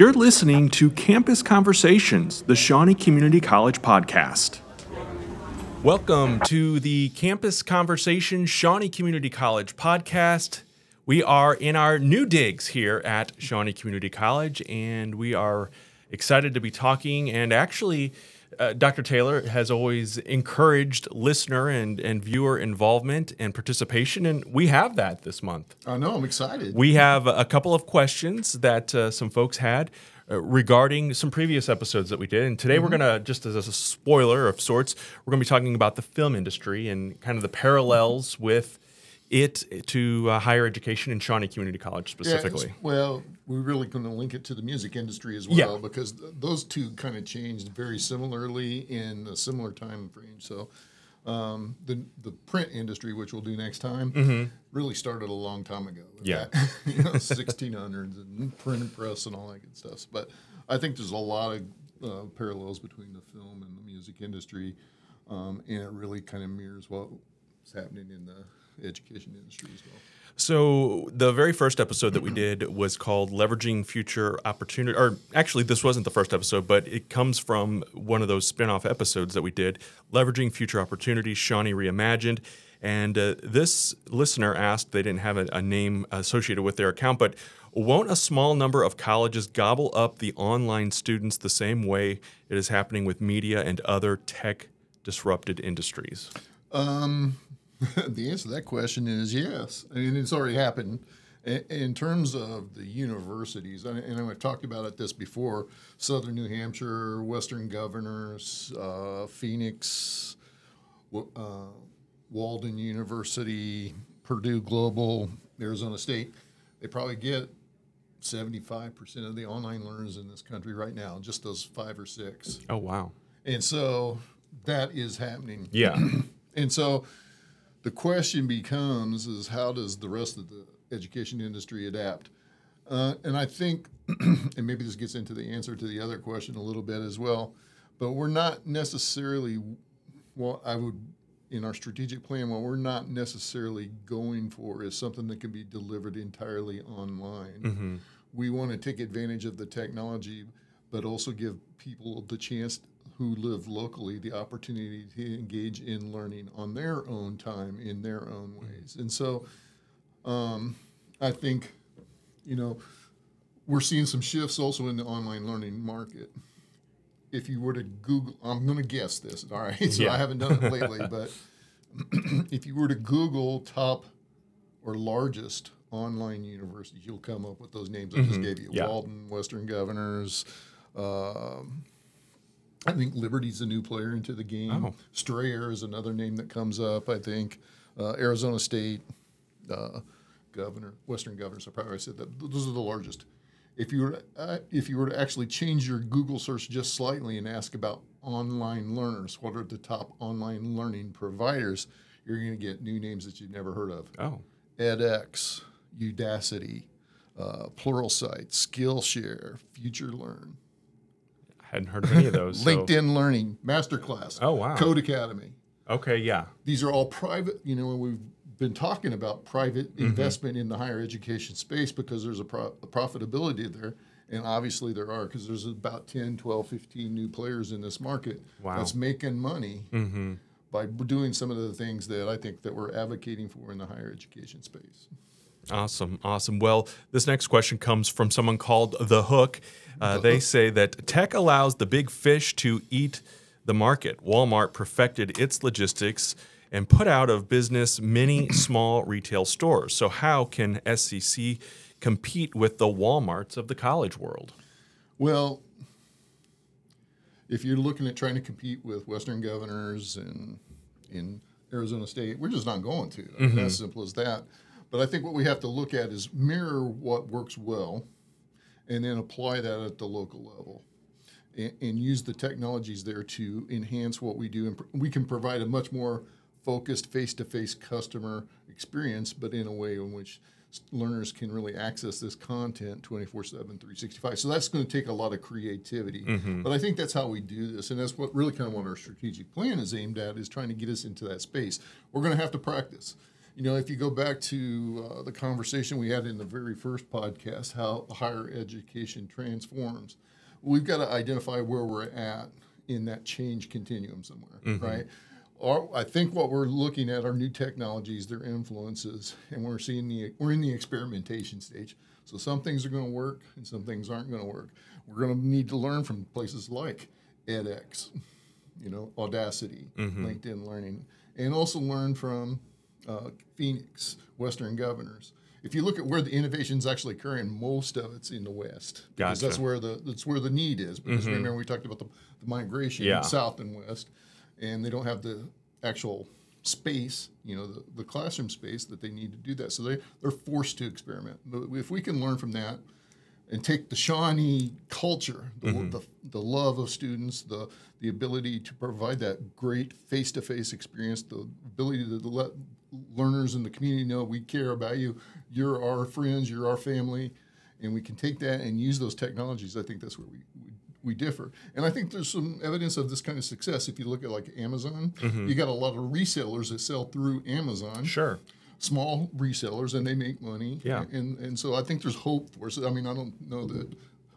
You're listening to Campus Conversations, the Shawnee Community College podcast. Welcome to the Campus Conversations Shawnee Community College podcast. We are in our new digs here at Shawnee Community College, and we are excited to be talking and actually uh, Dr. Taylor has always encouraged listener and, and viewer involvement and participation, and we have that this month. I know, I'm excited. We have a couple of questions that uh, some folks had uh, regarding some previous episodes that we did. And today mm-hmm. we're going to, just as a spoiler of sorts, we're going to be talking about the film industry and kind of the parallels with it to uh, higher education in Shawnee Community College specifically? Yeah, well, we're really going to link it to the music industry as well yeah. because th- those two kind of changed very similarly in a similar time frame. So um, the the print industry, which we'll do next time, mm-hmm. really started a long time ago. Yeah, that, you know, 1600s and print and press and all that good stuff. But I think there's a lot of uh, parallels between the film and the music industry, um, and it really kind of mirrors what's happening in the education industry as well. So the very first episode that we did was called "Leveraging Future Opportunity," or actually, this wasn't the first episode, but it comes from one of those spin-off episodes that we did, "Leveraging Future Opportunities: Shawnee Reimagined." And uh, this listener asked, they didn't have a, a name associated with their account, but won't a small number of colleges gobble up the online students the same way it is happening with media and other tech disrupted industries? Um, the answer to that question is yes. Mean, it's already happened. In terms of the universities, and I've talked about it this before Southern New Hampshire, Western Governors, uh, Phoenix, uh, Walden University, Purdue Global, Arizona State, they probably get 75% of the online learners in this country right now, just those five or six. Oh, wow. And so that is happening. Yeah. and so the question becomes is how does the rest of the education industry adapt? Uh, and I think, and maybe this gets into the answer to the other question a little bit as well, but we're not necessarily, well, I would, in our strategic plan, what we're not necessarily going for is something that can be delivered entirely online. Mm-hmm. We want to take advantage of the technology, but also give people the chance who live locally the opportunity to engage in learning on their own time in their own ways. And so um, I think, you know, we're seeing some shifts also in the online learning market. If you were to Google, I'm going to guess this, all right? So yeah. I haven't done it lately, but if you were to Google top or largest online universities, you'll come up with those names I just mm-hmm. gave you: yeah. Walden, Western Governors, um, I think Liberty's a new player into the game. Oh. Strayer is another name that comes up. I think uh, Arizona State, uh, Governor, Western Governors. I probably said that those are the largest. If you were to, uh, if you were to actually change your Google search just slightly and ask about online learners, what are the top online learning providers? You're going to get new names that you've never heard of. Oh, edX, Udacity, uh, Pluralsight, Skillshare, FutureLearn hadn't heard of any of those. LinkedIn so. Learning, Masterclass. Oh wow. Codecademy. Okay, yeah. These are all private. You know, we've been talking about private mm-hmm. investment in the higher education space because there's a, pro- a profitability there. And obviously there are because there's about 10, 12, 15 new players in this market wow. that's making money mm-hmm. by doing some of the things that I think that we're advocating for in the higher education space. Awesome, awesome. Well, this next question comes from someone called The Hook. Uh, they say that tech allows the big fish to eat the market. Walmart perfected its logistics and put out of business many small retail stores. So, how can SCC compete with the Walmarts of the college world? Well, if you're looking at trying to compete with Western governors and in Arizona State, we're just not going to. I mean, mm-hmm. As simple as that. But I think what we have to look at is mirror what works well and then apply that at the local level and, and use the technologies there to enhance what we do. And pr- we can provide a much more focused face to face customer experience, but in a way in which learners can really access this content 24 7 365 so that's going to take a lot of creativity. Mm-hmm. but i think that's how we do this. And that's what really kind of what our strategic plan is aimed at is trying to get us into that space. We're going to have to practice You know, if you go back to uh, the conversation we had in the very first podcast, how higher education transforms, we've got to identify where we're at in that change continuum somewhere, right? Or I think what we're looking at are new technologies, their influences, and we're seeing the we're in the experimentation stage. So some things are going to work, and some things aren't going to work. We're going to need to learn from places like edX, you know, Udacity, LinkedIn Learning, and also learn from uh, Phoenix, Western Governors. If you look at where the innovation is actually occurring, most of it's in the West because that's where the that's where the need is. Because remember we talked about the, the migration Yeah. south and west, and they don't have the actual space, you know, the, the classroom space that they need to do that. So they they're forced to experiment. But if we can learn from that, and take the Shawnee culture, the, the, the love of students, the the ability to provide that great face to face experience, the ability to let learners in the community know we care about you, you're our friends, you're our family, and we can take that and use those technologies. I think that's where we. we we differ, and I think there's some evidence of this kind of success. If you look at like Amazon, mm-hmm. you got a lot of resellers that sell through Amazon Sure. small resellers and they make money. Yeah. And and so I think there's hope for us. I mean, I don't know that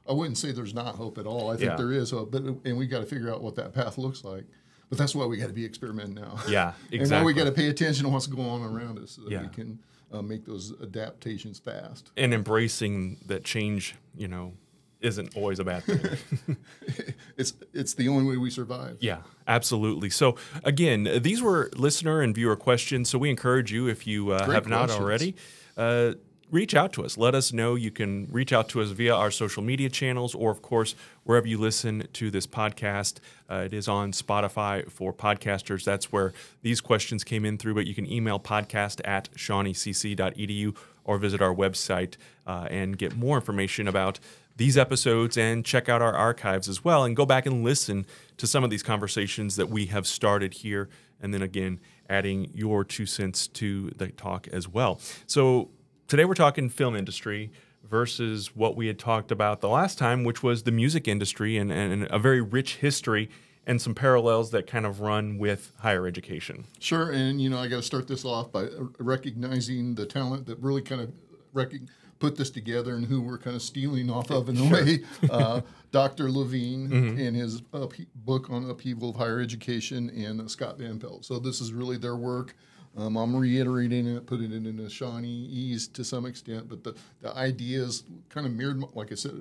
I wouldn't say there's not hope at all. I think Yeah. there is hope, but and we got to figure out what that path looks like. But that's why we got to be experimenting now. Yeah, exactly. And now we got to pay attention to what's going on around us so that Yeah. we can uh, make those adaptations fast. and embracing that change, you know, isn't always a bad thing. It's it's the only way we survive. Yeah, absolutely. So again, these were listener and viewer questions. So we encourage you, if you uh, have not already, uh, reach out to us. Let us know. You can reach out to us via our social media channels, or of course wherever you listen to this podcast. Uh, it is on Spotify for podcasters. That's where these questions came in through. But you can email podcast at shawneecc.edu or visit our website uh, and get more information about these episodes and check out our archives as well and go back and listen to some of these conversations that we have started here and then again adding your two cents to the talk as well so today we're talking film industry versus what we had talked about the last time which was the music industry and, and a very rich history and some parallels that kind of run with higher education Sure, and you know I got to start this off by recognizing the talent that really kind of rec- put this together and who we're kind of stealing off of in a way. Uh, Dr. Levine and his uphe- book on upheaval of higher education, and uh, Scott Van Pelt. So this is really their work. Um, I'm reiterating it, putting it in a Shawneeese to some extent, but the, the ideas kind of mirrored, like I said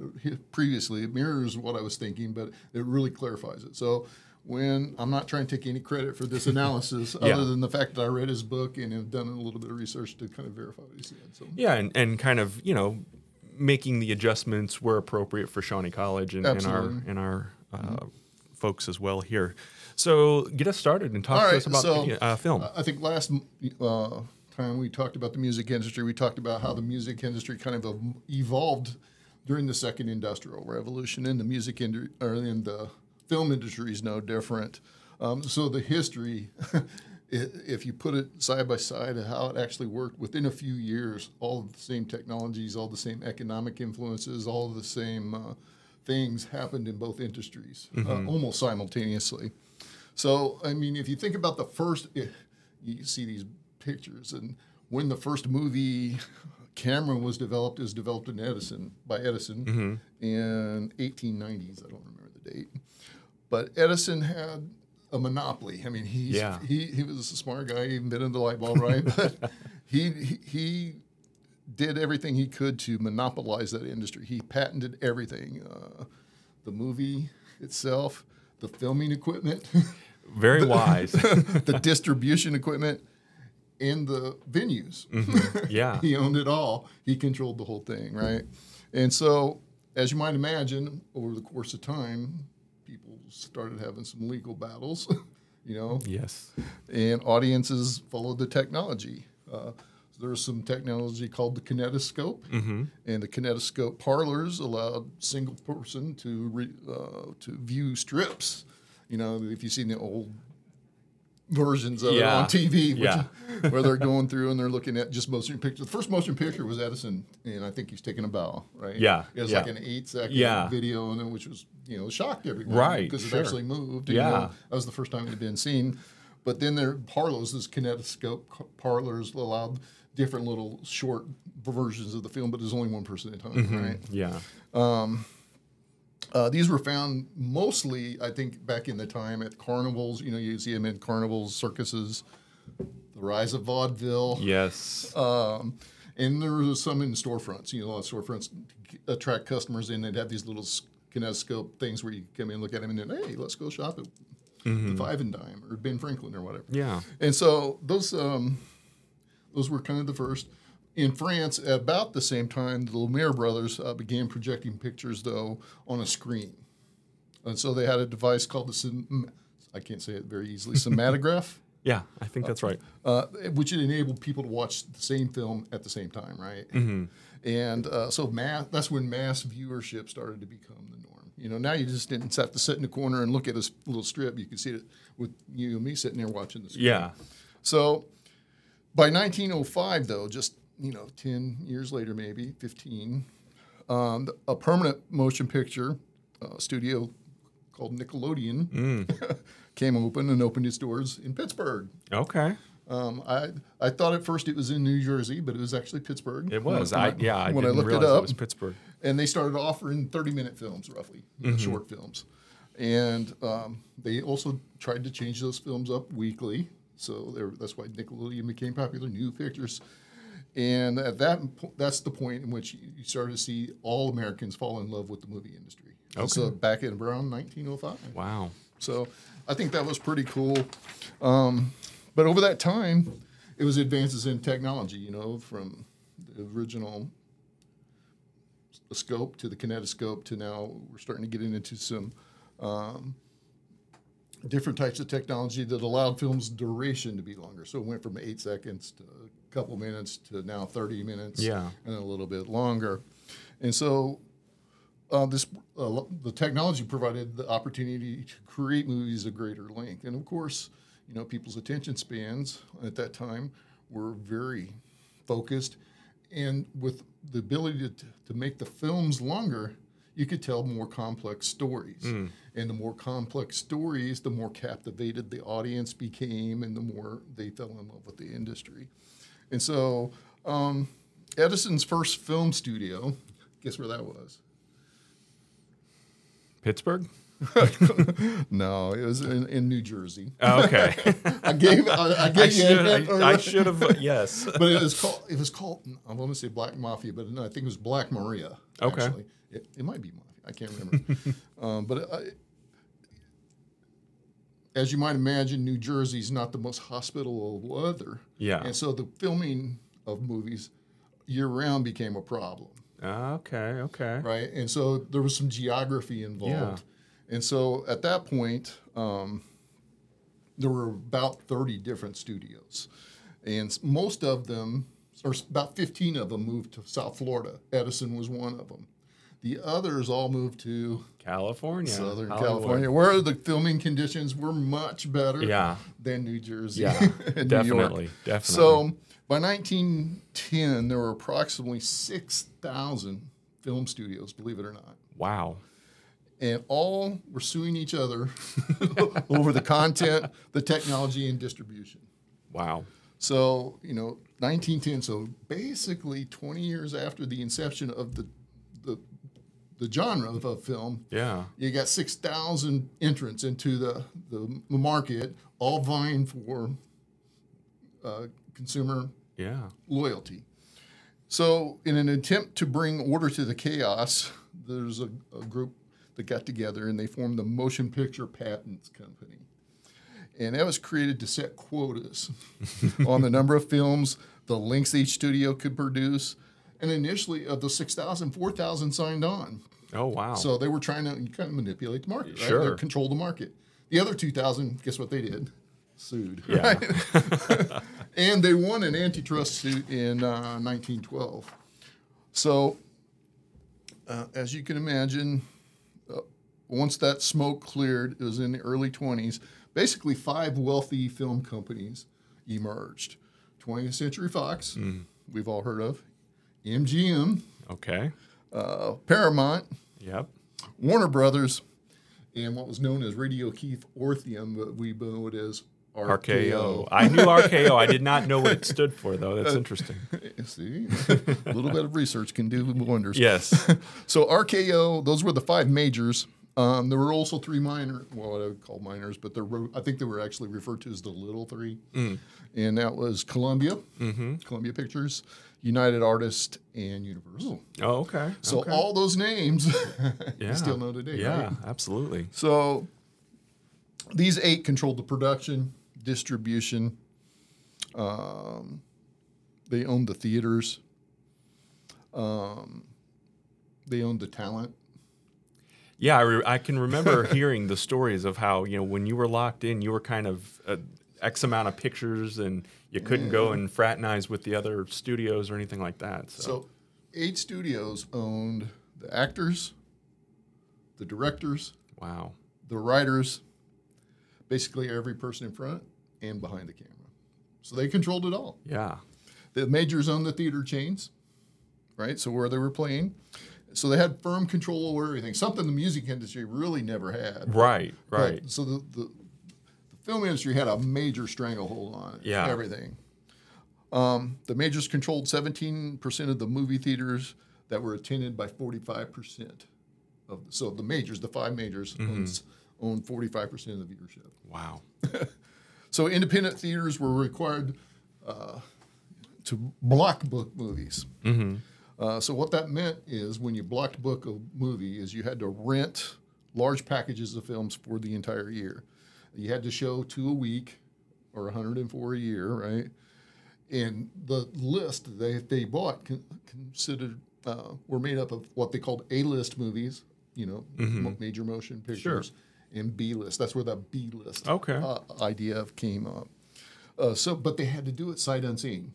previously, it mirrors what I was thinking, but it really clarifies it. So when I'm not trying to take any credit for this analysis, Yeah. other than the fact that I read his book and have done a little bit of research to kind of verify what he said. So yeah and, and kind of you know making the adjustments where appropriate for Shawnee College and, and our and our uh, folks as well here. So get us started and talk All to right, us about so, uh, film. I think last uh, time we talked about the music industry, we talked about how the music industry kind of evolved during the second industrial revolution, and the music industry or in the film industry is no different. Um, so the history, if you put it side by side how it actually worked, within a few years, all of the same technologies, all the same economic influences, all of the same uh, things happened in both industries uh, almost simultaneously. So, I mean, if you think about the first, eh, you see these pictures, and when the first movie camera was developed, is developed in Edison by Edison in 1890s. I don't remember the date, but Edison had a monopoly. I mean, he's, Yeah. he he was a smart guy. He invented the light bulb, right? but he he. he did everything he could to monopolize that industry. He patented everything, uh, the movie itself, the filming equipment, Very wise. the distribution equipment, and the venues. yeah. he owned it all. He controlled the whole thing, right? And so, as you might imagine, over the course of time, people started having some legal battles, you know, Yes. and audiences followed the technology. Uh, there was some technology called the kinetoscope, and the kinetoscope parlors allowed single person to re, uh, to view strips. You know, if you've seen the old versions of Yeah. it on TV, which, Yeah. where they're going through and they're looking at just motion pictures. The first motion picture was Edison, and I think he's taking a bow, right? Yeah, it was yeah. like an eight second Yeah. video, and then which was you know shocked everyone, Right, because sure. it actually moved. and, Yeah. you know, that was the first time it had been seen. But then there parlors, this kinetoscope parlors allowed different little short versions of the film, but there's only one person at a time, right? Yeah. Uh, these were found mostly, I think, back in the time at carnivals. You know, you see them in carnivals, circuses, the rise of vaudeville. Yes. Um, and there was some in storefronts. You know, a lot of storefronts attract customers in. They'd have these little kinetoscope things where you come in, look at them, and then, hey, let's go shop at the Five and Dime or Ben Franklin or whatever. yeah. And so those um, those were kind of the first. In France, at about the same time, the Lumiere brothers uh, began projecting pictures, though, on a screen. And so they had a device called the, sim- I can't say it very easily, cinematograph, Yeah. I think that's right. uh, which enabled people to watch the same film at the same time, right? And uh, so mass, that's when mass viewership started to become the norm. You know, now you just didn't have to sit in a corner and look at a s- little strip. You could see it with you and me sitting there watching the screen. Yeah. So by 1905, though, just you know, 10 years later, maybe 15, um, a permanent motion picture uh, studio called Nickelodeon came open and opened its doors in Pittsburgh. Okay. Um, I I thought at first it was in New Jersey, but it was actually Pittsburgh. It was. When I yeah. I when I looked it realize it, up, was Pittsburgh. and they started offering 30 minute films roughly know, short films and um, they also tried to change those films up weekly so they were- that's why nickelodeon became popular new pictures and at that that's the point in which you started to see all americans fall in love with the movie industry And so back in around 1905 Wow. so I think that was pretty cool. Um, but over that time, it was advances in technology, you know, from the original scope to the kinetoscope to now we're starting to get into some um, different types of technology that allowed film's duration to be longer. So it went from eight seconds to a couple minutes to now 30 minutes Yeah. and a little bit longer. And so uh, this uh, the technology provided the opportunity to create movies of greater length, and of course, you know, people's attention spans at that time were very focused, and with the ability to, to make the films longer, you could tell more complex stories, and the more complex stories, the more captivated the audience became, and the more they fell in love with the industry, and so um, Edison's first film studio, guess where that was? Pittsburgh. No, it was in, in New Jersey. Oh, okay. I gave I, I I gave you should. I, I should have. Yes. but it was called it was called I want to say Black Mafia, but no, I think it was Black Maria. Okay. Actually. It, it might be Mafia. I can't remember. um, but I, as you might imagine, New Jersey's not the most hospitable weather, Yeah. and so the filming of movies year round became a problem. Okay. Okay. right? And so there was some geography involved. And so at that point, um, there were about 30 different studios. And most of them, or about 15 of them, moved to South Florida. Edison was one of them. The others all moved to California. Southern Hollywood. California, where the filming conditions were much better Yeah. than New Jersey Yeah. and New York. definitely. Definitely. So by 1910, there were approximately 6,000 film studios, believe it or not. wow. And all were suing each other over the content, the technology, and distribution. Wow. So, you know, 1910, so basically 20 years after the inception of the, the, the genre of a film, Yeah. you got 6,000 entrants into the, the market, all vying for uh, consumer Yeah. loyalty. So, in an attempt to bring order to the chaos, there's a, a group that got together and they formed the Motion Picture Patents Company. And that was created to set quotas on the number of films, the lengths each studio could produce. And initially, of the 6,000, 4,000 signed on. Oh wow. So they were trying to kind of manipulate the market, right? Sure. Control the market. The other 2,000, guess what they did? Sued. Yeah. right? and they won an antitrust suit in uh, 1912. So, uh, as you can imagine, once that smoke cleared, it was in the early 20s, basically five wealthy film companies emerged 20th Century Fox, we've all heard of, MGM, okay. uh, Paramount, Yep. Warner Brothers, and what was known as Radio Keith Orpheum, but we know it as RKO. I knew RKO. I did not know what it stood for, though. That's interesting. See, a little bit of research can do wonders. Yes. So RKO, those were the five majors. Um, there were also three minor, well, what I would call minors, but they're, I think they were actually referred to as the little three. And that was Columbia, Columbia Pictures, United Artists, and Universal. Oh, okay. So okay. all those names yeah. you still know today, Yeah, right? absolutely. So these eight controlled the production, distribution. Um, they owned the theaters. Um, they owned the talent. Yeah, I, re- I can remember hearing the stories of how you know when you were locked in, you were kind of uh, x amount of pictures, and you couldn't go and fraternize with the other studios or anything like that. So, So eight studios owned the actors, the directors, wow. the writers, basically every person in front and behind the camera. So they controlled it all. Yeah. The majors owned the theater chains, right? So where they were playing. So they had firm control over everything, something the music industry really never had. Right. Right. But- so the, the, the film industry had a major stranglehold on it, Yeah. everything. Um, the majors controlled 17% of the movie theaters that were attended by 45% of so the majors, the five majors, Mm-hmm. owns, owned 45% of the viewership. wow. So independent theaters were required uh, to block book movies. Uh, so what that meant is when you blocked book a movie is you had to rent large packages of films for the entire year. You had to show two a week or 104 a year, right? And the list they, they bought con- considered uh, were made up of what they called A-list movies, you know, mo- major motion pictures, and B-list. That's where the B-list Okay. uh, idea came up. Uh, so, but they had to do it sight unseen.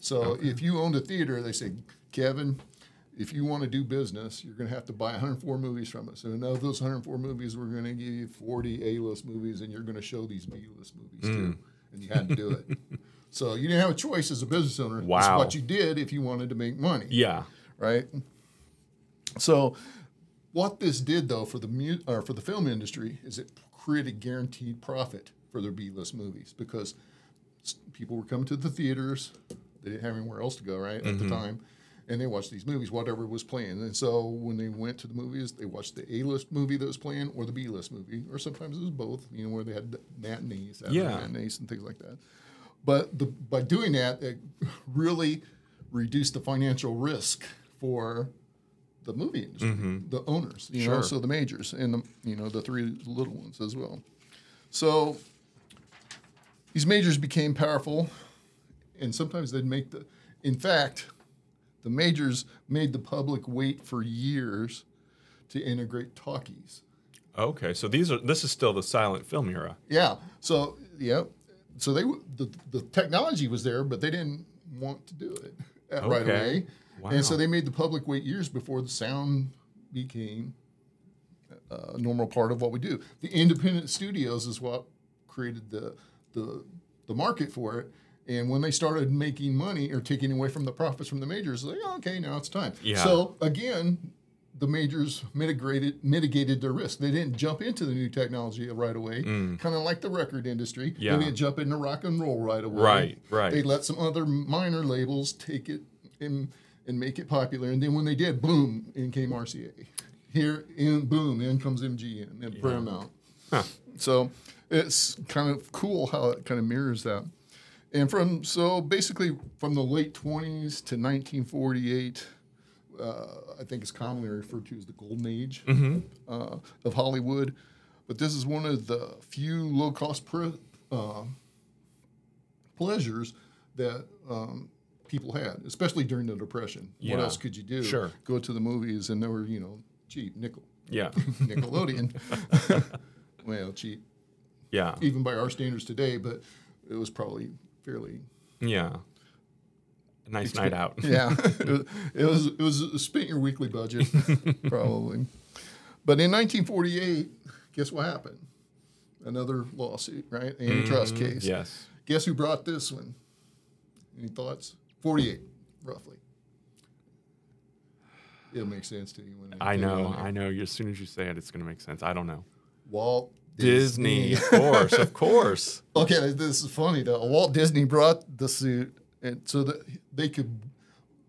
So if you owned a theater, they say, Kevin, if you want to do business, you're going to have to buy 104 movies from us. And of those 104 movies, we're going to give you 40 A-list movies, and you're going to show these B-list movies too. Mm. And you had to do it. so you didn't have a choice as a business owner. Wow. what you did if you wanted to make money Yeah. right? So, what this did though for the mu- or for the film industry is it created guaranteed profit for their B-list movies because people were coming to the theaters, they didn't have anywhere else to go, right, at the mm-hmm. time, and they watched these movies, whatever was playing. And so when they went to the movies, they watched the A-list movie that was playing or the B-list movie, or sometimes it was both, you know, where they had matinees, Yeah. matinees, and things like that. But the, by doing that, it really reduced the financial risk for the movie industry, mm-hmm. the owners, you know, so the majors and the you know the three little ones as well. So these majors became powerful, and sometimes they'd make the. In fact, the majors made the public wait for years to integrate talkies. Okay. So these are this is still the silent film era. Yeah. So yeah. So they the the technology was there, but they didn't want to do it uh, right Okay. away, Wow. and so they made the public wait years before the sound became a normal part of what we do. The independent studios is what created the the the market for it. And when they started making money or taking away from the profits from the majors, like okay, now it's time. Yeah. So again, the majors mitigated mitigated their risk. They didn't jump into the new technology right away, mm. kind of like the record industry. Yeah. They didn't jump into rock and roll right away. Right, right. They let some other minor labels take it and and make it popular. And then when they did, boom, in came RCA. Here, in boom, in comes MGM and Paramount. So it's kind of cool how it kind of mirrors that. And from so basically from the late 20s to 1948, uh, I think it's commonly referred to as the golden age uh, of Hollywood. But this is one of the few low cost pre- uh, pleasures that um, people had, especially during the Depression. What else could you do? Sure. Go to the movies, and they were, you know, cheap, nickel, Yeah. Nickelodeon. well, cheap, Yeah. even by our standards today, but it was probably fairly. Yeah. A nice night out. Yeah, it was, it was it was spent your weekly budget probably. But in 1948, guess what happened? Another lawsuit, right? Antitrust mm-hmm. case. Yes. Guess who brought this one? Any thoughts? 48, roughly. It'll make sense to you when I know. I know. As soon as you say it, it's going to make sense. I don't know. Walt Disney, of course, of course. Okay, this is funny though. Walt Disney brought the suit, and so that they could,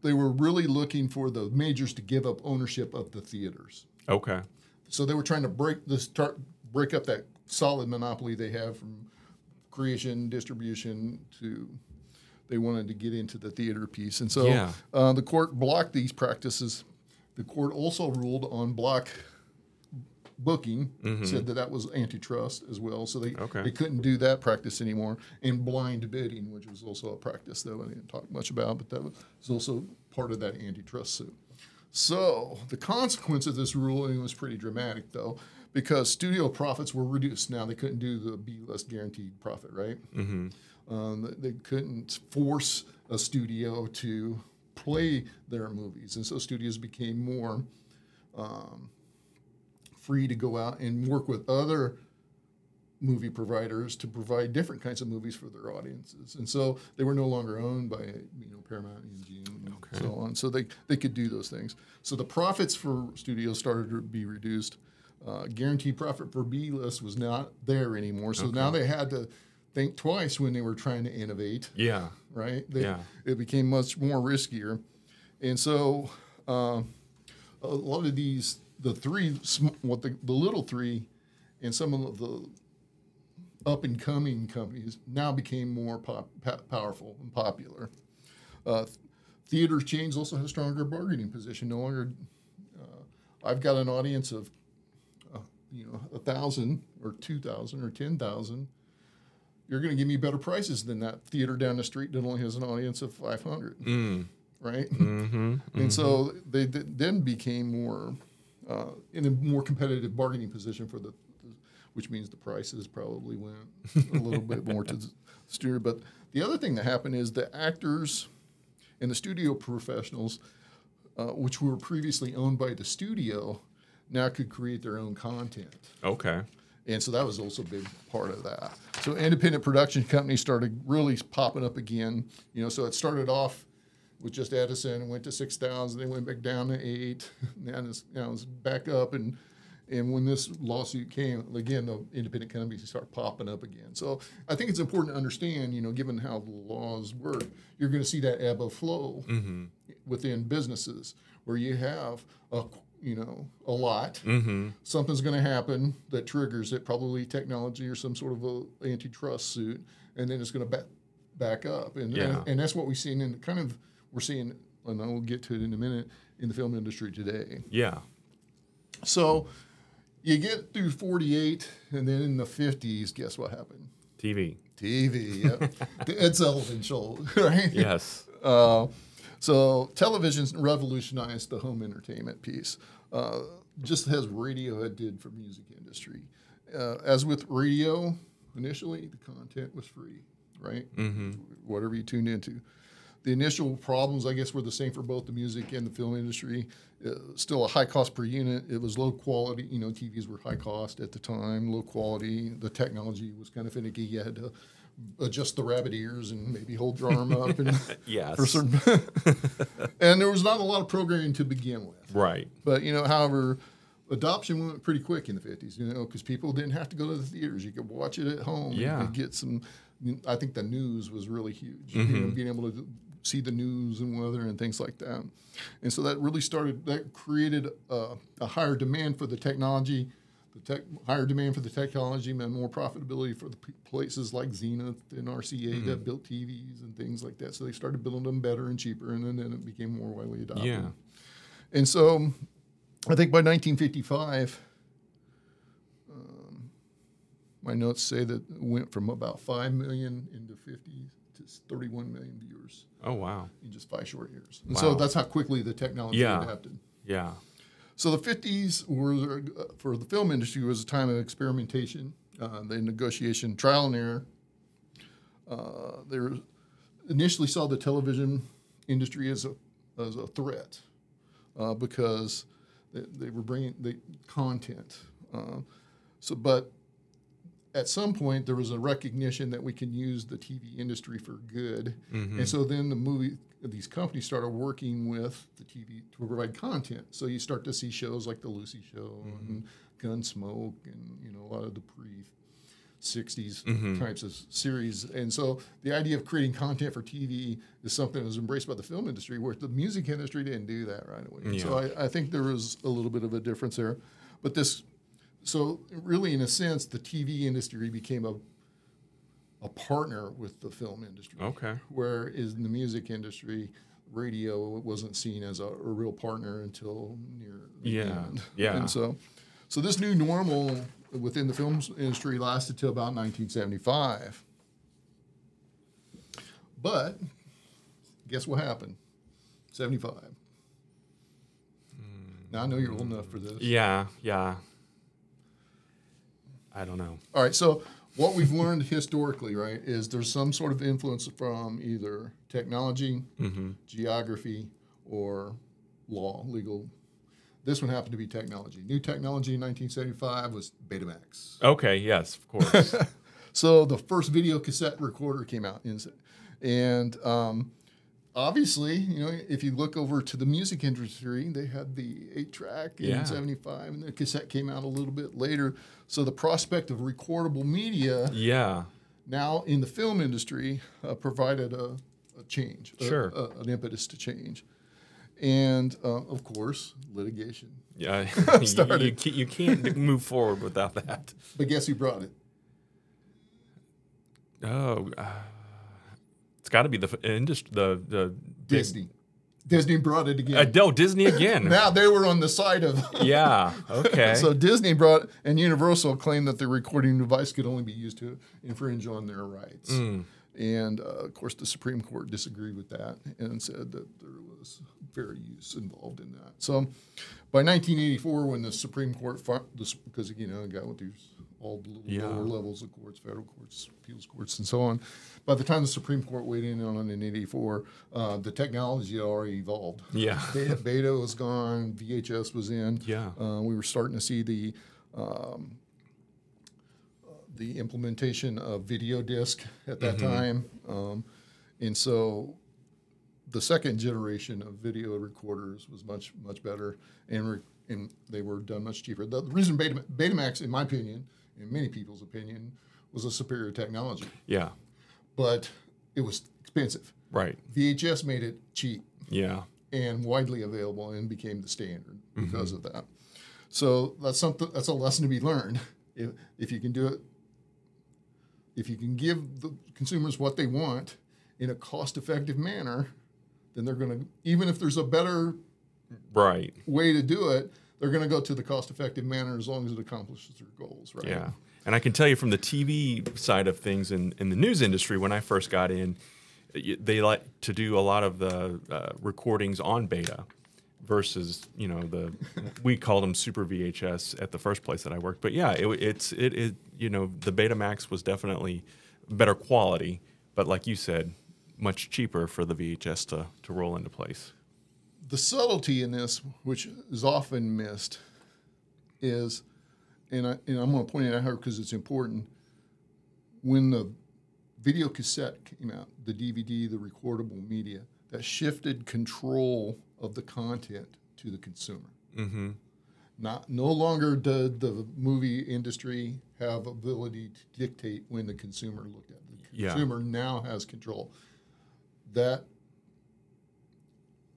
they were really looking for the majors to give up ownership of the theaters. Okay. So they were trying to break this, start, break up that solid monopoly they have from creation, distribution to. They wanted to get into the theater piece, and so Yeah. uh, the court blocked these practices. The court also ruled on block booking, said that that was antitrust as well. So they Okay. they couldn't do that practice anymore. And blind bidding, which was also a practice that I didn't talk much about, but that was also part of that antitrust suit. So the consequence of this ruling was pretty dramatic, though, because studio profits were reduced. Now they couldn't do the B list guaranteed profit, right? Mm-hmm. Um, they- they couldn't force a studio to play their movies, and so studios became more um, free to go out and work with other movie providers to provide different kinds of movies for their audiences. And so they were no longer owned by you know Paramount and MGM and Okay. so on. So they they could do those things. So the profits for studios started to be reduced. Uh, guaranteed profit for B list was not there anymore. So now they had to think twice when they were trying to innovate Yeah. right? They, Yeah. It became much more riskier. And so uh, a lot of these, the three, what the, the little three, and some of the up and coming companies now became more pop, pa- powerful and popular. Uh, theater chains also have a stronger bargaining position. No longer, uh, I've got an audience of, uh, you know, a thousand or two thousand or ten thousand you're going to give me better prices than that theater down the street that only has an audience of 500 Mm. right Mm-hmm. and so they d- then became more uh, in a more competitive bargaining position for the, the which means the prices probably went a little bit more to the studio but the other thing that happened is the actors and the studio professionals uh, which were previously owned by the studio now could create their own content Okay. and so that was also a big part of that. So independent production companies started really popping up again. You know, so it started off with just Edison, went to six thousand, then went back down to eight, now it's, now it's back up. And and when this lawsuit came, again, the independent companies start popping up again. So I think it's important to understand, you know, given how the laws work, you're going to see that ebb of flow within businesses where you have a you know a lot Mm-hmm. something's going to happen that triggers it, probably technology or some sort of a antitrust suit, and then it's going to back back up, and Yeah. and, and that's what we've seen in kind of we're seeing, and I will get to it in a minute in the film industry today. Yeah. So you get through 48, and then in the 50s, guess what happened? TV. TV, yep. the Ed Sullivan Show, right? Yes. Uh, so television revolutionized the home entertainment piece, uh, just as radio had did for music industry. Uh, as with radio, initially the content was free, right? Mm-hmm. Whatever you tuned into. The initial problems, I guess, were the same for both the music and the film industry. Uh, still a high cost per unit. It was low quality. You know, TVs were high cost at the time, low quality. The technology was kind of finicky. You had to adjust the rabbit ears and maybe hold your arm up and Yes. for certain. and there was not a lot of programming to begin with. Right. But you know, however, adoption went pretty quick in the fifties. You know, because people didn't have to go to the theaters; you could watch it at home. Yeah. and get some. I think the news was really huge. Mm-hmm. know, being able to see the news and weather and things like that, and so that really started. That created a, a higher demand for the technology. The tech, higher demand for the technology meant more profitability for the p- places like Zenith and RCA Mm-hmm. that built TVs and things like that. So they started building them better and cheaper, and then, then it became more widely adopted. Yeah. And so I think by 1955, um, my notes say that it went from about 5 million into 50 to 31 million viewers Oh wow. in just five short years. And so that's how quickly the technology Yeah. adapted. Yeah. So the 50s were, uh, for the film industry, was a time of experimentation, uh, the negotiation, trial and error. Uh, they were- initially saw the television industry as a, as a threat uh, because they, they were bringing the content. Uh, so, but at some point there was a recognition that we can use the TV industry for good, and so then the movie these companies started working with the TV to provide content. So you start to see shows like the Lucy Show and Gunsmoke and you know a lot of the pre 60s Mm-hmm. types of series. And so the idea of creating content for TV is something that was embraced by the film industry, where the music industry didn't do that right away. So I, I think there was a little bit of a difference there. But this, so really, in a sense, the TV industry became a a partner with the film industry. Okay. Whereas in the music industry, radio wasn't seen as a, a real partner until near the Yeah, end. yeah. And so, so this new normal within the film industry lasted till about 1975. But guess what happened? 75. Hmm. Now I know you're old enough for this. Yeah, yeah. I don't know. All right, so what we've learned historically, right, is there's some sort of influence from either technology, geography, or law, legal. This one happened to be technology. New technology in 1975 was Betamax. Okay, yes, of course. So the first video cassette recorder came out, in, and um, obviously, you know, if you look over to the music industry, they had the eight-track in Yeah. '75, and the cassette came out a little bit later. So the prospect of recordable media yeah. now in the film industry uh, provided a, a change, Sure. a- an impetus to change, and uh, of course, litigation. Yeah. you, you, Started. can't, you can't move forward without that. But guess who brought it? Oh, uh, it's got to be the industry, the the big- Disney. Disney brought it again. Uh, no, Disney again. now they were on the side of. yeah. Okay. So Disney brought and Universal claimed that the recording device could only be used to infringe on their rights. Hmm. And uh, of course, the Supreme Court disagreed with that and said that there was fair use involved in that. So by 1984, when the Supreme Court, because you know, got with these all the little Yeah. lower levels of courts, federal courts, appeals courts, and so on. By the time the Supreme Court weighed in on it in '84, uh, the technology had already evolved. yeah. Beta, beta was gone. VHS was in. Yeah. Uh, we were starting to see the um, the implementation of video disc at that time, um, and so the second generation of video recorders was much much better, and re- and they were done much cheaper. The, the reason Beta, Betamax, in my opinion, in many people's opinion, was a superior technology, Yeah. but it was expensive. Right. VHS made it cheap Yeah. and widely available and became the standard because of that. So that's something that's a lesson to be learned. If, if you can do it, if you can give the consumers what they want in a cost-effective manner, then they're going to even if there's a better Right. way to do it, they're going to go to the cost-effective manner as long as it accomplishes their goals, right? Yeah. And I can tell you from the TV side of things in, in the news industry, when I first got in, they like to do a lot of the uh, recordings on beta versus, you know, the, we called them super VHS at the first place that I worked. But yeah, it, it's, it, it, you know, the Betamax was definitely better quality, but like you said, much cheaper for the VHS to, to roll into place. the subtlety in this, which is often missed, is, and, I, and I'm going to point it out here because it's important. When the video cassette came out, the DVD, the recordable media, that shifted control of the content to the consumer. Mm-hmm. Not no longer did the movie industry have ability to dictate when the consumer looked at it. The Yeah. consumer now has control. That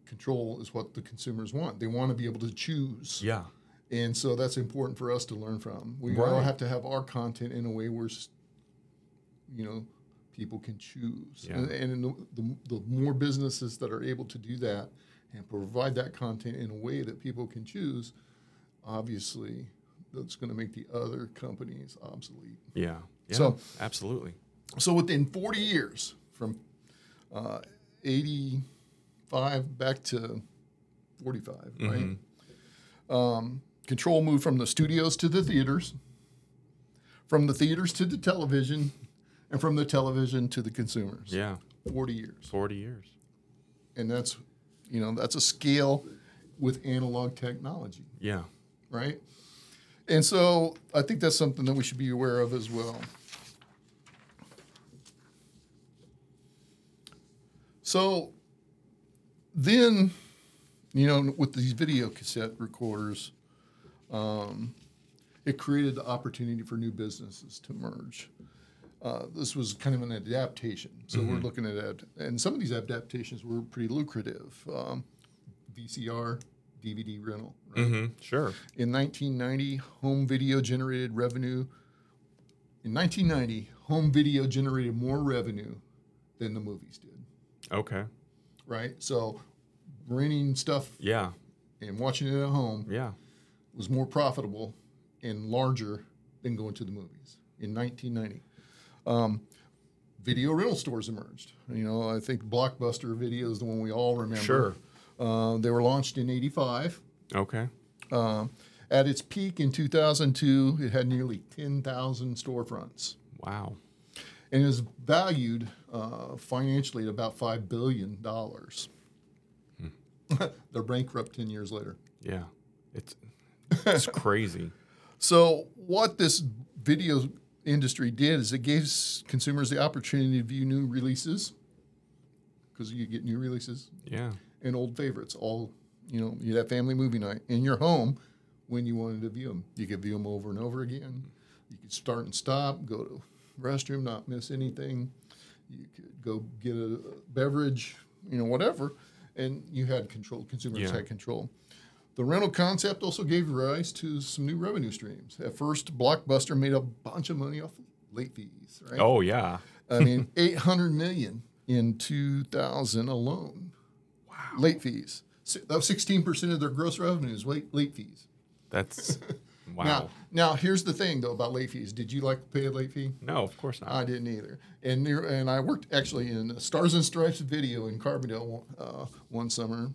control is what the consumers want. They want to be able to choose. Yeah. And so that's important for us to learn from. We all have to have our content in a way where, you know, people can choose. Yeah. And, and the, the, the more businesses that are able to do that and provide that content in a way that people can choose, obviously, that's going to make the other companies obsolete. Yeah. Yeah. So- absolutely. So within 40 years, from uh, 85 back to 45, right? Um, control moved from the studios to the theaters, from the theaters to the television, and from the television to the consumers. Yeah. 40 years. 40 years. And that's, you know, that's a scale with analog technology, Yeah. right? And so I think that's something that we should be aware of as well. So then, you know, with these video cassette recorders, um, it created the opportunity for new businesses to emerge. Uh, this was kind of an adaptation. So we're looking at it, and some of these adaptations were pretty lucrative. Um, VCR, DVD rental. Right? hmm Sure. In 1990, home video generated revenue. In 1990, home video generated more revenue than the movies did. Okay. Right. So renting stuff Yeah. and watching it at home Yeah. was more profitable and larger than going to the movies in 1990. Um, video rental stores emerged. You know, I think Blockbuster Video is the one we all remember. Sure. Uh, they were launched in '85. Okay. Um, at its peak in 2002, it had nearly 10,000 storefronts Wow. and is valued uh, financially at about $5 billion. They're bankrupt 10 years later. Yeah. It's it's crazy. So, what this video industry did is it gave consumers the opportunity to view new releases because you get new releases Yeah. and old favorites. All you know, you had family movie night in your home when you wanted to view them. You could view them over and over again. You could start and stop, go to restroom, not miss anything. You could go get a beverage, you know, whatever, and you had control. Consumers Yeah. had control. The rental concept also gave rise to some new revenue streams. At first, Blockbuster made a bunch of money off late fees, right? Oh yeah. I mean, 800 million in 2000 alone. Wow. Late fees. Si- That was 16% of their gross revenues, late, late fees. That's wow. Now, now, here's the thing, though, about late fees. Did you like to pay a late fee? no, of course not. I didn't either. And there, and I worked actually in Stars and Stripes video in Carbondale uh, one summer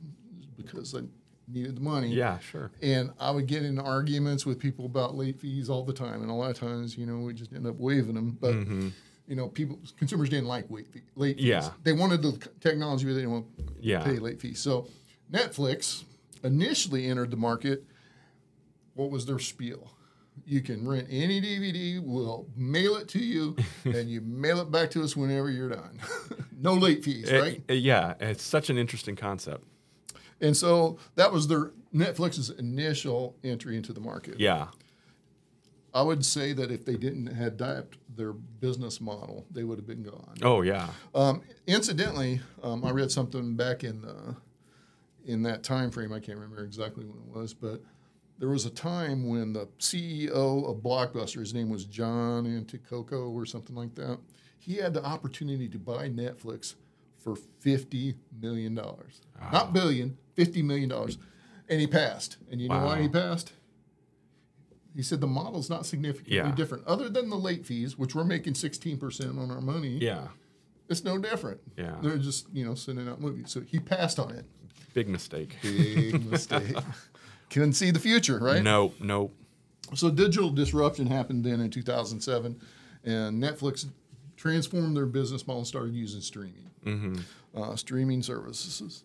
because I needed the money. yeah, sure. And I would get in arguments with people about late fees all the time, and a lot of times, you know, we just end up waiving them. But mm-hmm. you know, people consumers didn't like late fee, late fees. Yeah. They wanted the technology, but they didn't want Yeah. to pay late fees. So Netflix initially entered the market. What was their spiel? You can rent any DVD. We'll mail it to you, and you mail it back to us whenever you're done. no late fees, It- right? it- yeah, it's such an interesting concept. And so that was their Netflix's initial entry into the market. Yeah. I would say that if they didn't adapt their business model, they would have been gone. Oh yeah. Um, incidentally, um, I read something back in the, in that time frame. I can't remember exactly when it was, but there was a time when the CEO of Blockbuster, his name was John Antioco or something like that, he had the opportunity to buy Netflix for fifty million dollars, not billion, fifty million dollars, and he passed. And you know why he passed? He said the model's not significantly Yeah. different, other than the late fees, which we're making sixteen percent on our money. Yeah. It's no different. Yeah. They're just, you know, sending out movies. So he passed on it. Big mistake. Big mistake. Couldn't see the future, right? No, no. So digital disruption happened then in 2007, and Netflix transformed their business model and started using streaming, uh, streaming services.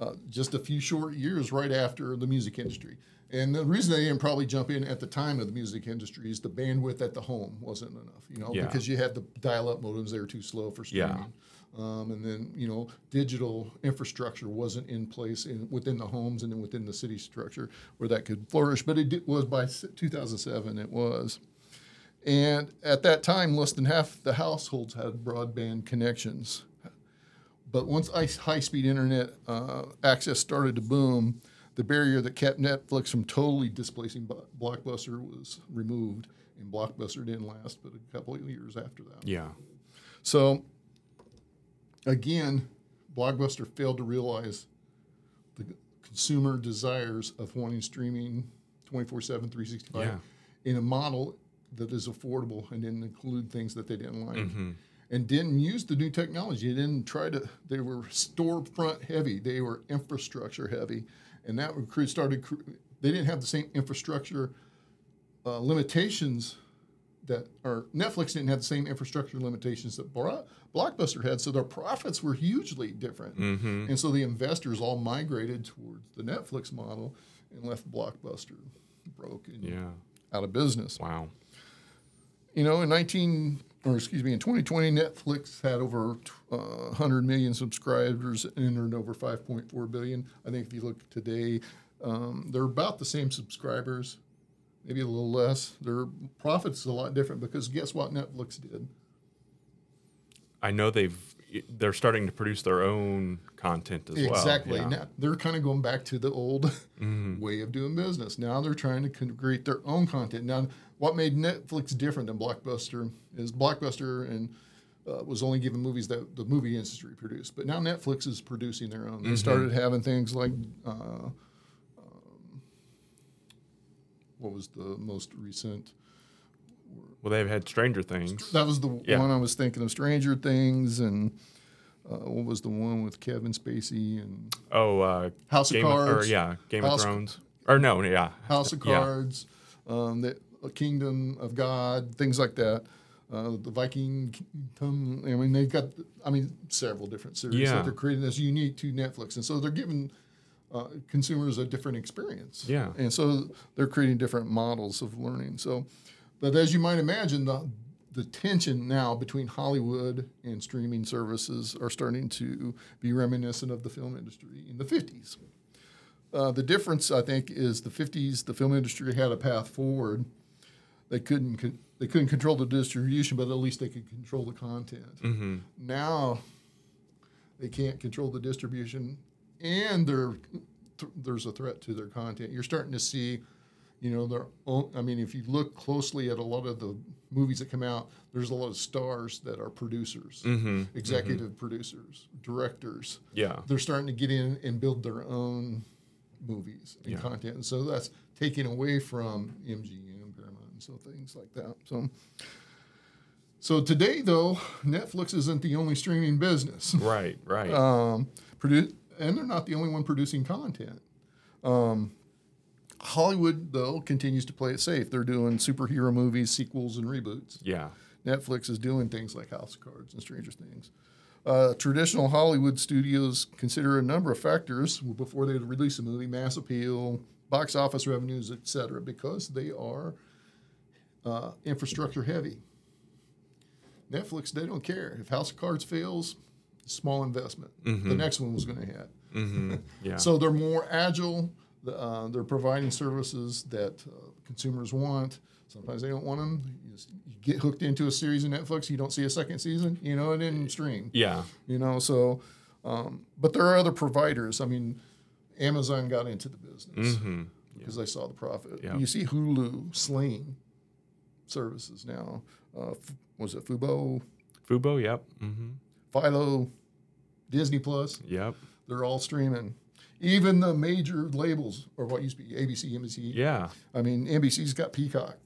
Uh, just a few short years right after the music industry. And the reason they didn't probably jump in at the time of the music industry is the bandwidth at the home wasn't enough, you know, Yeah. because you had the dial-up modems; they were too slow for Yeah. streaming. Um, and then you know, digital infrastructure wasn't in place in, within the homes and then within the city structure where that could flourish. But it did, was by 2007. It was. And at that time, less than half the households had broadband connections. But once high speed internet uh, access started to boom, the barrier that kept Netflix from totally displacing Blockbuster was removed. And Blockbuster didn't last but a couple of years after that. Yeah. So, again, Blockbuster failed to realize the consumer desires of wanting streaming 24 7, 365 Yeah. in a model that is affordable and didn't include things that they didn't like. Mm-hmm. And didn't use the new technology. They didn't try to. They were storefront heavy. They were infrastructure heavy, and that started. They didn't have the same infrastructure uh, limitations that or Netflix didn't have the same infrastructure limitations that Blockbuster had, so their profits were hugely different. Mm-hmm. And so the investors all migrated towards the Netflix model and left Blockbuster broke and Yeah. out of business. Wow. You know, in 19 or excuse me, in 2020, Netflix had over uh, 100 million subscribers and earned over 5.4 billion. I think if you look today, um, they're about the same subscribers maybe a little less. Their profits are a lot different because guess what Netflix did? I know they've they're starting to produce their own content as well. Exactly. Yeah. Now they're kind of going back to the old Mm-hmm. way of doing business. Now they're trying to create their own content. Now, what made Netflix different than Blockbuster is Blockbuster and uh, was only given movies that the movie industry produced, but now Netflix is producing their own. They Mm-hmm. started having things like. Uh, um, what was the most recent? Well, they've had Stranger Things. That was the Yeah. one I was thinking of. Stranger Things and uh, what was the one with Kevin Spacey and Oh, uh, House of Game or Cards. yeah, Game House- of Thrones. Or no, yeah, House of Yeah. Cards, um, the Kingdom of God, things like that. Uh, the Viking Kingdom. I mean, they've got, I mean, several different series Yeah. that they're creating that's unique to Netflix, and so they're giving uh, consumers a different experience. Yeah. and so they're creating different models of learning. So, but as you might imagine, the the tension now between Hollywood and streaming services are starting to be reminiscent of the film industry in the 50s. Uh, the difference, I think, is the 50s. The film industry had a path forward. They couldn't con- they couldn't control the distribution, but at least they could control the content. Mm-hmm. Now they can't control the distribution, and they're, th- there's a threat to their content. You're starting to see, you know, their own. I mean, if you look closely at a lot of the movies that come out, there's a lot of stars that are producers, mm-hmm. Mm-hmm. executive producers, directors yeah, they're starting to get in and build their own movies and Yeah. content. And so that's taking away from MGM, and so things like that. So, so today, though, Netflix isn't the only streaming business. right, right. Um, produ- and they're not the only one producing content. Um, Hollywood, though, continues to play it safe. They're doing superhero movies, sequels, and reboots. yeah, Netflix is doing things like House of Cards and Stranger Things. Uh, traditional Hollywood studios consider a number of factors before they release a movie: mass appeal, box office revenues, etc., because they are uh, infrastructure heavy. Netflix, they don't care if House of Cards fails, small investment. The next one was going to hit. mm-hmm. yeah. So they're more agile. Uh, they're providing services that uh, consumers want. Sometimes they don't want them. You, just, you get hooked into a series of Netflix, you don't see a second season, you know, and didn't stream. yeah, You know, so, um, but there are other providers. I mean, Amazon got into the business mm-hmm. because they saw the profit. Yeah. You see Hulu slaying services now. Uh, F- was it Fubo, Fubo. Yep. Mm-hmm. Philo, Disney Plus? Yep. They're all streaming. Even the major labels, or what used to be ABC, NBC. Yeah, I mean, NBC's got Peacock.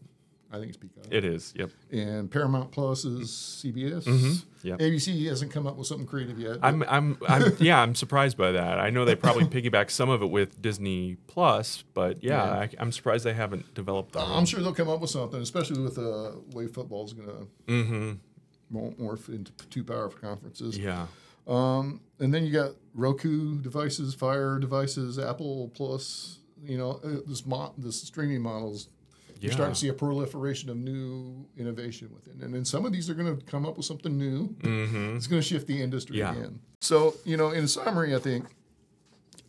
I think it's Peacock. it is. Yep. and Paramount Plus is CBS. Yep. ABC hasn't come up with something creative yet. I'm, I'm, I'm, yeah, I'm surprised by that. I know they probably piggyback some of it with Disney Plus, but yeah, Yeah. I, I'm surprised they haven't developed that. I'm sure they'll come up with something, especially with the way football's going to Mm-hmm. morph into two powerful conferences. Yeah. Um, and then you got Roku devices, Fire devices, Apple Plus. You know, uh, this mo- this streaming models. You're starting to see a proliferation of new innovation within, and then some of these are going to come up with something new. Mm-hmm. It's going to shift the industry Yeah. again. So, you know, in summary, I think,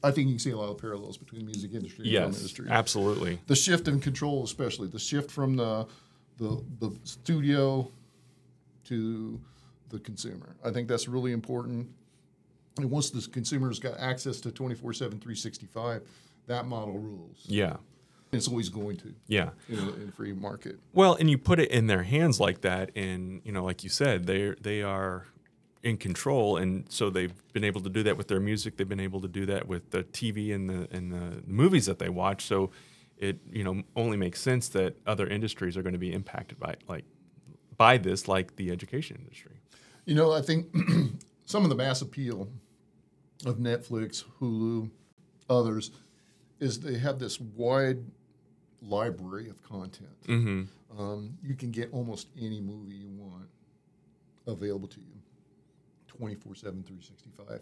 I think you can see a lot of parallels between the music industry and the film industry. Absolutely. The shift in control, especially the shift from the the, the studio to the consumer. I think that's really important. And once the consumer's got access to 24 7, 365, that model rules. Yeah. It's always going to Yeah. in a, in a free market. Well, and you put it in their hands like that, and you know, like you said, they they are in control, and so they've been able to do that with their music. They've been able to do that with the TV and the and the movies that they watch. So it you know only makes sense that other industries are going to be impacted by like by this, like the education industry. You know, I think some of the mass appeal of Netflix, Hulu, others, is they have this wide library of content. Mm-hmm. Um, you can get almost any movie you want available to you 24 7 365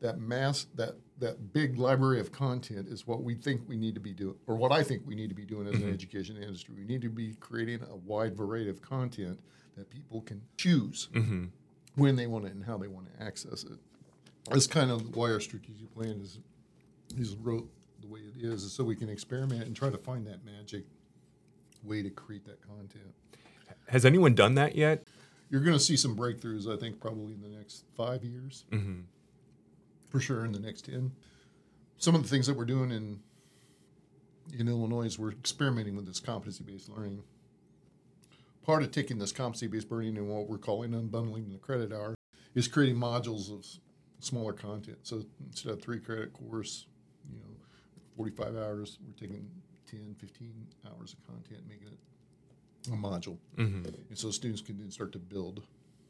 that mass that that big library of content is what we think we need to be doing or what i think we need to be doing as an education industry we need to be creating a wide variety of content that people can choose Mm-hmm. when they want it and how they want to access it that's kind of why our strategic plan is is wrote the way it is, so we can experiment and try to find that magic way to create that content. Has anyone done that yet? You're going to see some breakthroughs, I think, probably in the next five years. Mm-hmm. For sure, in the next 10. Some of the things that we're doing in in Illinois is we're experimenting with this competency based learning. Part of taking this competency based learning and what we're calling unbundling the credit hour is creating modules of smaller content. So instead of three credit course, 45 hours, we're taking 10, 15 hours of content, making it a module. Mm-hmm. And so students can then start to build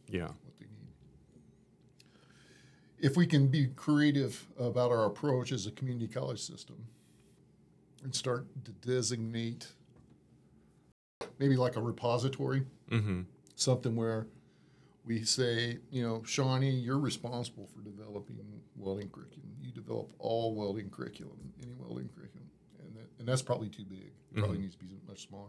Yeah. what they need. If we can be creative about our approach as a community college system and start to designate maybe like a repository, Mm-hmm. something where we say, you know, Shawnee, you're responsible for developing welding curriculum. You develop all welding curriculum, any welding curriculum. And, that, and that's probably too big. It probably needs to be much smaller.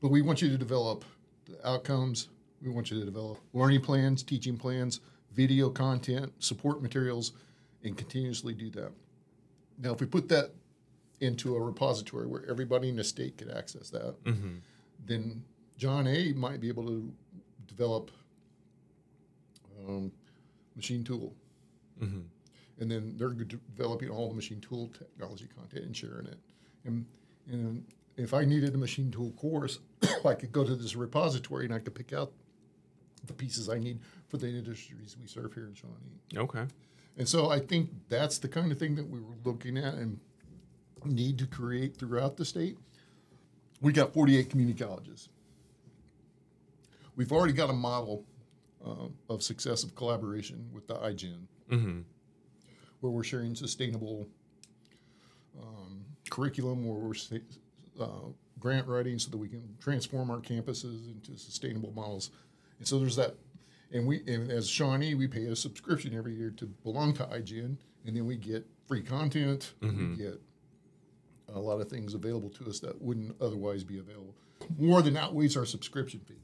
But we want you to develop the outcomes. We want you to develop learning plans, teaching plans, video content, support materials, and continuously do that. Now, if we put that into a repository where everybody in the state could access that, Mm-hmm. then John A might be able to develop um, machine tool. Mm-hmm. And then they're developing all the machine tool technology content and sharing it. And, and if I needed a machine tool course, I could go to this repository and I could pick out the pieces I need for the industries we serve here in Shawnee. Okay. And so I think that's the kind of thing that we were looking at and need to create throughout the state. We got 48 community colleges. We've already got a model uh, of successive collaboration with the IGEN, Mm-hmm. where we're sharing sustainable um, curriculum, where we're uh, grant writing so that we can transform our campuses into sustainable models. And so there's that. And we, and as Shawnee, we pay a subscription every year to belong to IGEN, and then we get free content. We get a lot of things available to us that wouldn't otherwise be available. More than outweighs our subscription fee.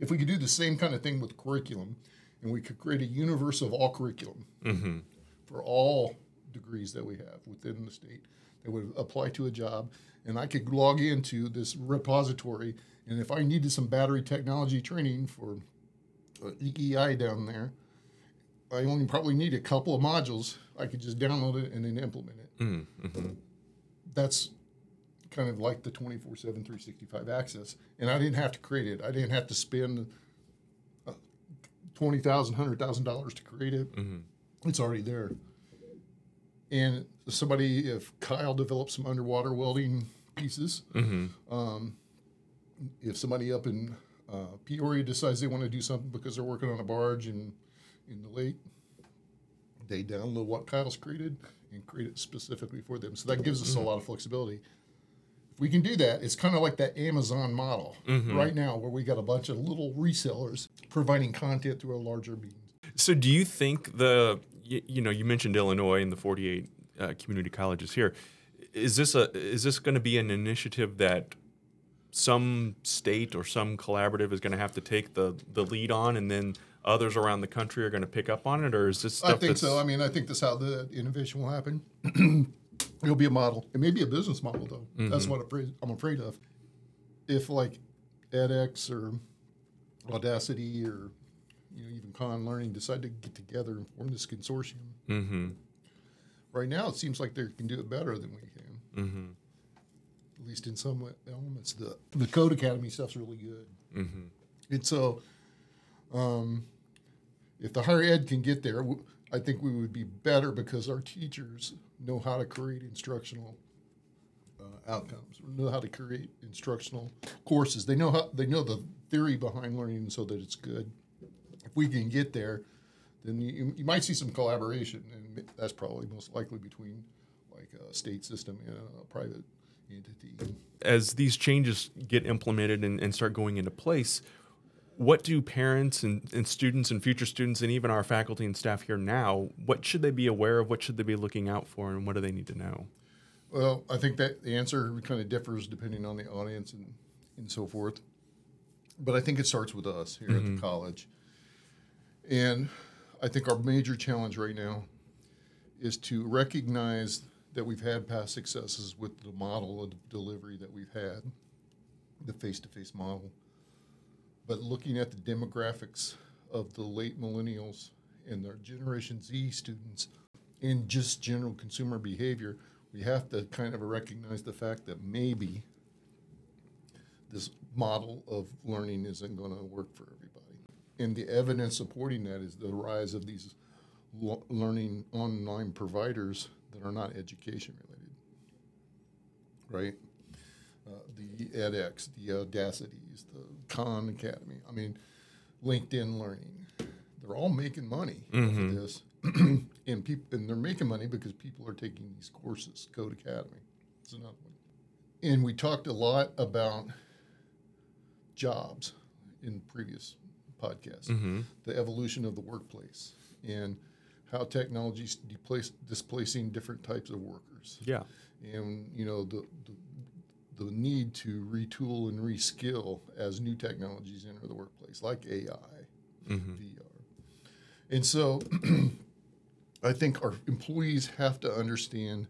If we could do the same kind of thing with curriculum, and we could create a universe of all curriculum Mm-hmm. for all degrees that we have within the state that would apply to a job, and I could log into this repository, and if I needed some battery technology training for EEI down there, I only probably need a couple of modules. I could just download it and then implement it Mm-hmm. that's kind of like the 24 7 365 access. And i didn't have to create it. I didn't have to spend uh, $20000 $100000 to create it. Mhm. it's already there. And somebody if kyle develops some underwater welding pieces Mm-hmm. um, if somebody up in uh, peoria decides they want to do something because they're working on a barge in, in the lake they download what kyle's created and create it specifically for them. So that gives us a lot of flexibility we can do that it's kind of like that amazon model right now where we got a bunch of little resellers providing content through a larger means So, do you think the you, you know you mentioned Illinois and the 48 uh, community colleges here? Is this a is this going to be an initiative that some state or some collaborative is going to have to take the the lead on, and then others around the country are going to pick up on it, or is this stuff I think so. I mean, I think that's how the innovation will happen. It'll be a model. It may be a business model, though. That's what I'm afraid, I'm afraid of. If like edX or Udacity or you know even Khan Learning decide to get together and form this consortium, Mm-hmm. right now it seems like they can do it better than we can. Mm-hmm. At least in some elements. The the Codecademy stuff's really good. Mm-hmm. And so, um, if the higher ed can get there, I think we would be better because our teachers know how to create instructional uh, outcomes, know how to create instructional courses. They know how they know the theory behind learning so that it's good. If we can get there, then you, you might see some collaboration, and that's probably most likely between like a state system and a private entity. As these changes get implemented and, and start going into place, what do parents and, and students and future students and even our faculty and staff here now, what should they be aware of? What should they be looking out for, and what do they need to know? Well, I think that the answer kind of differs depending on the audience and, and so forth. But I think it starts with us here at the mm-hmm. college. And I think our major challenge right now is to recognize that we've had past successes with the model of delivery that we've had, the face-to-face model. But looking at the demographics of the late millennials and their Generation Z students and just general consumer behavior, we have to kind of recognize the fact that maybe this model of learning isn't going to work for everybody. And the evidence supporting that is the rise of these learning online providers that are not education related, right? Uh, the edX, the Udacities, the Khan Academy. I mean, LinkedIn Learning. They're all making money off of this, and people and they're making money because people are taking these courses. Codecademy is another one. And we talked a lot about jobs in previous podcasts, the evolution of the workplace, and how technology is displacing different types of workers Yeah. and you know the, the the need to retool and reskill as new technologies enter the workplace, like AI, mm-hmm. VR, and so I think our employees have to understand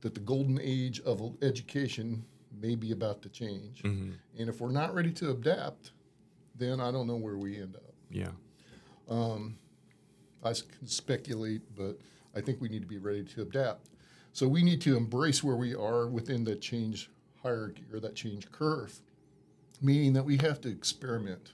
that the golden age of education may be about to change, mm-hmm. and if we're not ready to adapt, then I don't know where we end up. Yeah. Um, I can speculate, but I think we need to be ready to adapt. So we need to embrace where we are within the change hierarchy or that change curve, meaning that we have to experiment.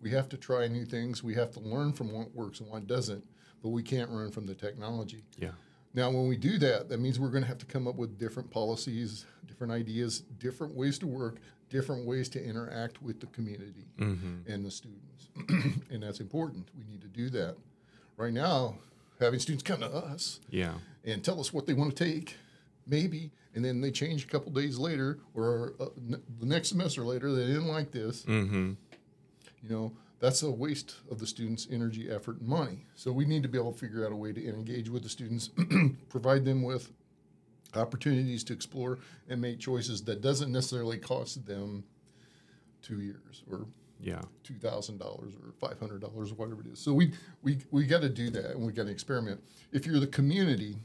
We have to try new things. We have to learn from what works and what doesn't, but we can't learn from the technology. Yeah. Now, when we do that, that means we're going to have to come up with different policies, different ideas, different ways to work, different ways to interact with the community mm-hmm. and the students. and that's important. We need to do that. Right now, having students come to us Yeah. and tell us what they want to take, maybe, and then they change a couple days later or uh, n- the next semester later, they didn't like this. Mm-hmm. You know, that's a waste of the students' energy, effort, and money. So we need to be able to figure out a way to engage with the students, provide them with opportunities to explore and make choices that doesn't necessarily cost them two years or Yeah. two thousand dollars or five hundred dollars or whatever it is. So we we we got to do that and we got to experiment. If you're the community,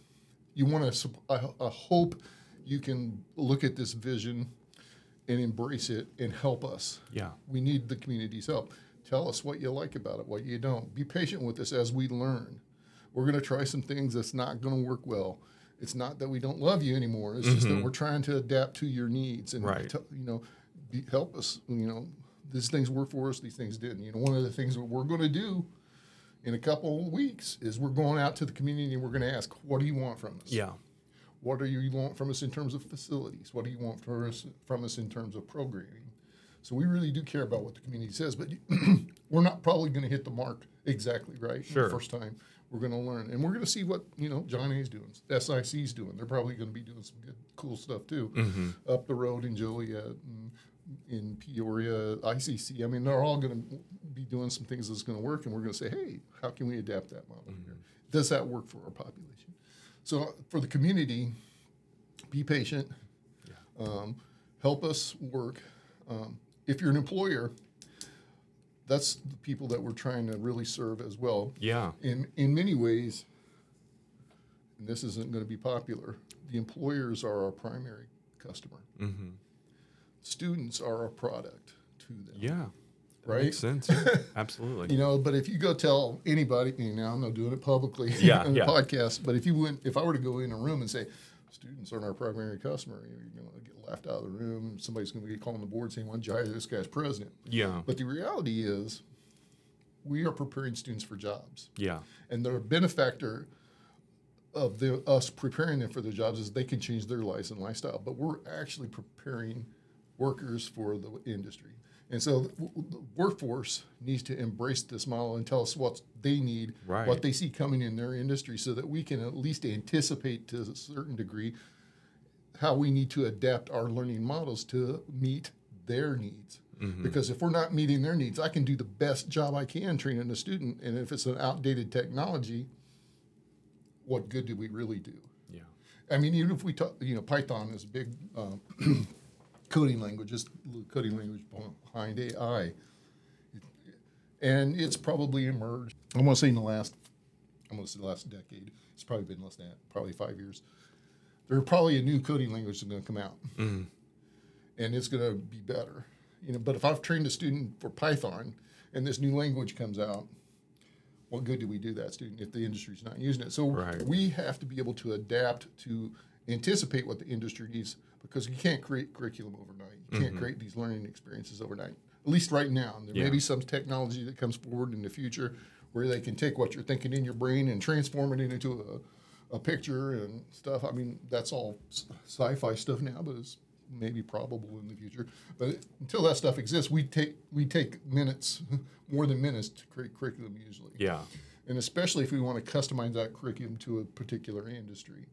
you want to. I, I hope you can look at this vision and embrace it and help us. Yeah. We need the community's help. Tell us what you like about it, what you don't. Be patient with us as we learn. We're going to try some things that's not going to work well. It's not that we don't love you anymore. It's just that mm-hmm. we're trying to adapt to your needs and Right. you know be, help us. You know these things work for us. These things didn't. You know one of the things that we're going to do in a couple of weeks is we're going out to the community and we're going to ask, what do you want from us? Yeah. What do you want from us in terms of facilities? What do you want from us, from us in terms of programming? So we really do care about what the community says, but we're not probably going to hit the mark exactly right Sure. the first time. We're going to learn, and we're going to see what you know John A's doing, SIC's doing. They're probably going to be doing some good, cool stuff too. Mm-hmm. Up the road in Joliet, and in Peoria, ICC. I mean, they're all going to be doing some things that's going to work, and we're going to say, hey, how can we adapt that model here? Does that work for our population? So for the community, be patient. Um, help us work. Um, if you're an employer, that's the people that we're trying to really serve as well. Yeah. In in many ways, and this isn't going to be popular. The employers are our primary customer. Mm-hmm. Students are a product to them. Yeah. Right? Makes sense. Absolutely. You know, but if you go tell anybody, you know, I'm not doing it publicly Yeah, on the yeah. podcast, but if you went, if I were to go in a room and say, students aren't our primary customer, you're going to get laughed out of the room. Somebody's going to get calling the board saying, you hire this guy's president? Yeah. But the reality is, we are preparing students for jobs. Yeah. And the benefactor of the, us preparing them for their jobs is they can change their lives and lifestyle. But we're actually preparing workers for the industry. And so the workforce needs to embrace this model and tell us what they need, Right. what they see coming in their industry, so that we can at least anticipate to a certain degree how we need to adapt our learning models to meet their needs. Because if we're not meeting their needs, I can do the best job I can training a student, and if it's an outdated technology, what good do we really do? Yeah. I mean, even if we talk, you know, Python is a big um, coding language, the coding language behind AI, and it's probably emerged. I'm going to say in the last, I'm going to say the last decade. It's probably been less than that, probably five years. there's probably a new coding language that's going to come out, mm-hmm. and it's going to be better. You know, but if I've trained a student for Python and this new language comes out, what good do we do that student if the industry's not using it? So Right. we have to be able to adapt to anticipate what the industry needs because you can't create curriculum overnight. You can't mm-hmm. create these learning experiences overnight. At least right now. And there Yeah. may be some technology that comes forward in the future where they can take what you're thinking in your brain and transform it into a, a picture and stuff. I mean, that's all sci-fi stuff now, but it's maybe probable in the future. But it, until that stuff exists, we take we take minutes, more than minutes, to create curriculum usually Yeah. and especially if we want to customize that curriculum to a particular industry.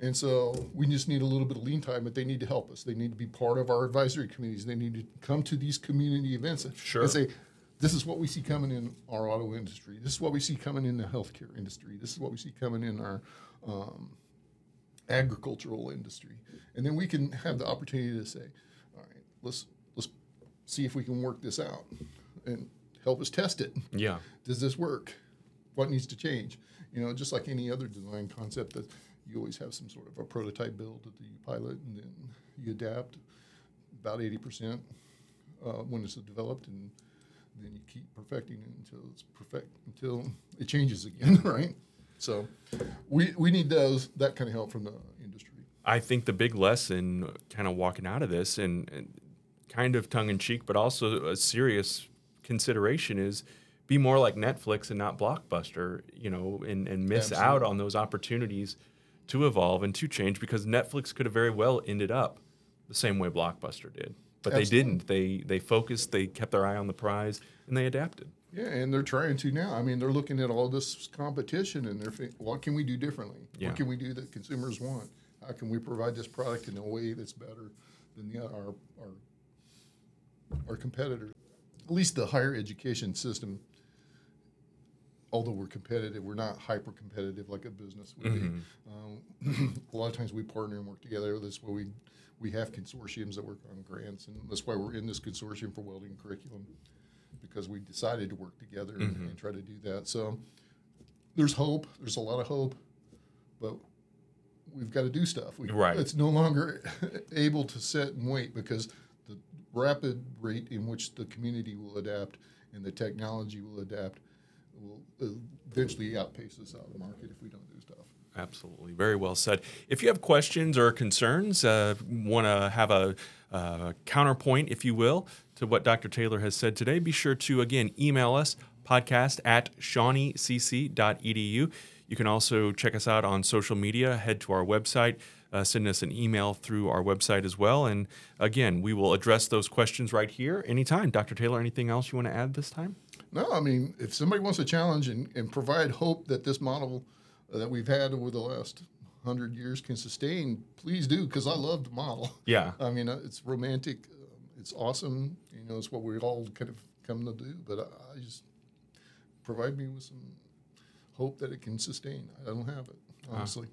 And so we just need a little bit of lean time, but they need to help us. They need to be part of our advisory committees. They need to come to these community events and- Sure. and say, this is what we see coming in our auto industry. This is what we see coming in the healthcare industry. This is what we see coming in our um, agricultural industry. And then we can have the opportunity to say, all right, let's let's see if we can work this out and help us test it Yeah. does this work? What needs to change? You know, just like any other design concept, that you always have some sort of a prototype build that you pilot and then you adapt about eighty percent uh, when it's developed, and then you keep perfecting it until it's perfect until it changes again, right? So, we we need those that kind of help from the industry. I think the big lesson, kind of walking out of this, and, and kind of tongue in cheek, but also a serious consideration is be more like Netflix and not Blockbuster, you know, and, and miss out on those opportunities to evolve and to change because Netflix could have very well ended up the same way Blockbuster did. But they didn't. They they focused, they kept their eye on the prize, and they adapted. Yeah, and they're trying to now. I mean, they're looking at all this competition and they're thinking, what can we do differently? Yeah. What can we do that consumers want? How can we provide this product in a way that's better than the, our, our our competitors? At least the higher education system, although we're competitive, we're not hyper competitive like a business would be. Um, a lot of times we partner and work together. That's why we we have consortiums that work on grants, and that's why we're in this consortium for welding curriculum because we decided to work together and, and try to do that. So there's hope. There's a lot of hope, but we've got to do stuff. We, Right. It's no longer able to sit and wait because the rapid rate in which the community will adapt and the technology will adapt will eventually outpace us out of the market if we don't do stuff. Absolutely. Very well said. If you have questions or concerns, uh, want to have a uh, counterpoint, if you will, to what Dr. Taylor has said today, be sure to, again, email us podcast at shawneecc.edu. You can also check us out on social media, head to our website, uh, send us an email through our website as well. And again, we will address those questions right here anytime. Dr. Taylor, anything else you want to add this time? No, I mean, if somebody wants to challenge and, and provide hope that this model uh, that we've had over the last hundred years can sustain, please do, because I love the model. Yeah. I mean, uh, it's romantic, um, it's awesome. You know, it's what we all kind of come to do. But I, I just provide me with some hope that it can sustain. I don't have it, honestly.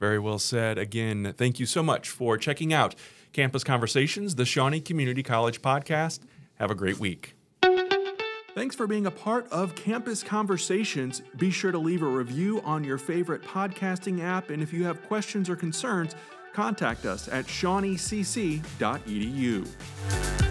Very well said. Again, thank you so much for checking out Campus Conversations, the Shawnee Community College podcast. Have a great week. Thanks for being a part of Campus Conversations. Be sure to leave a review on your favorite podcasting app, and if you have questions or concerns, contact us at shawneecc.edu.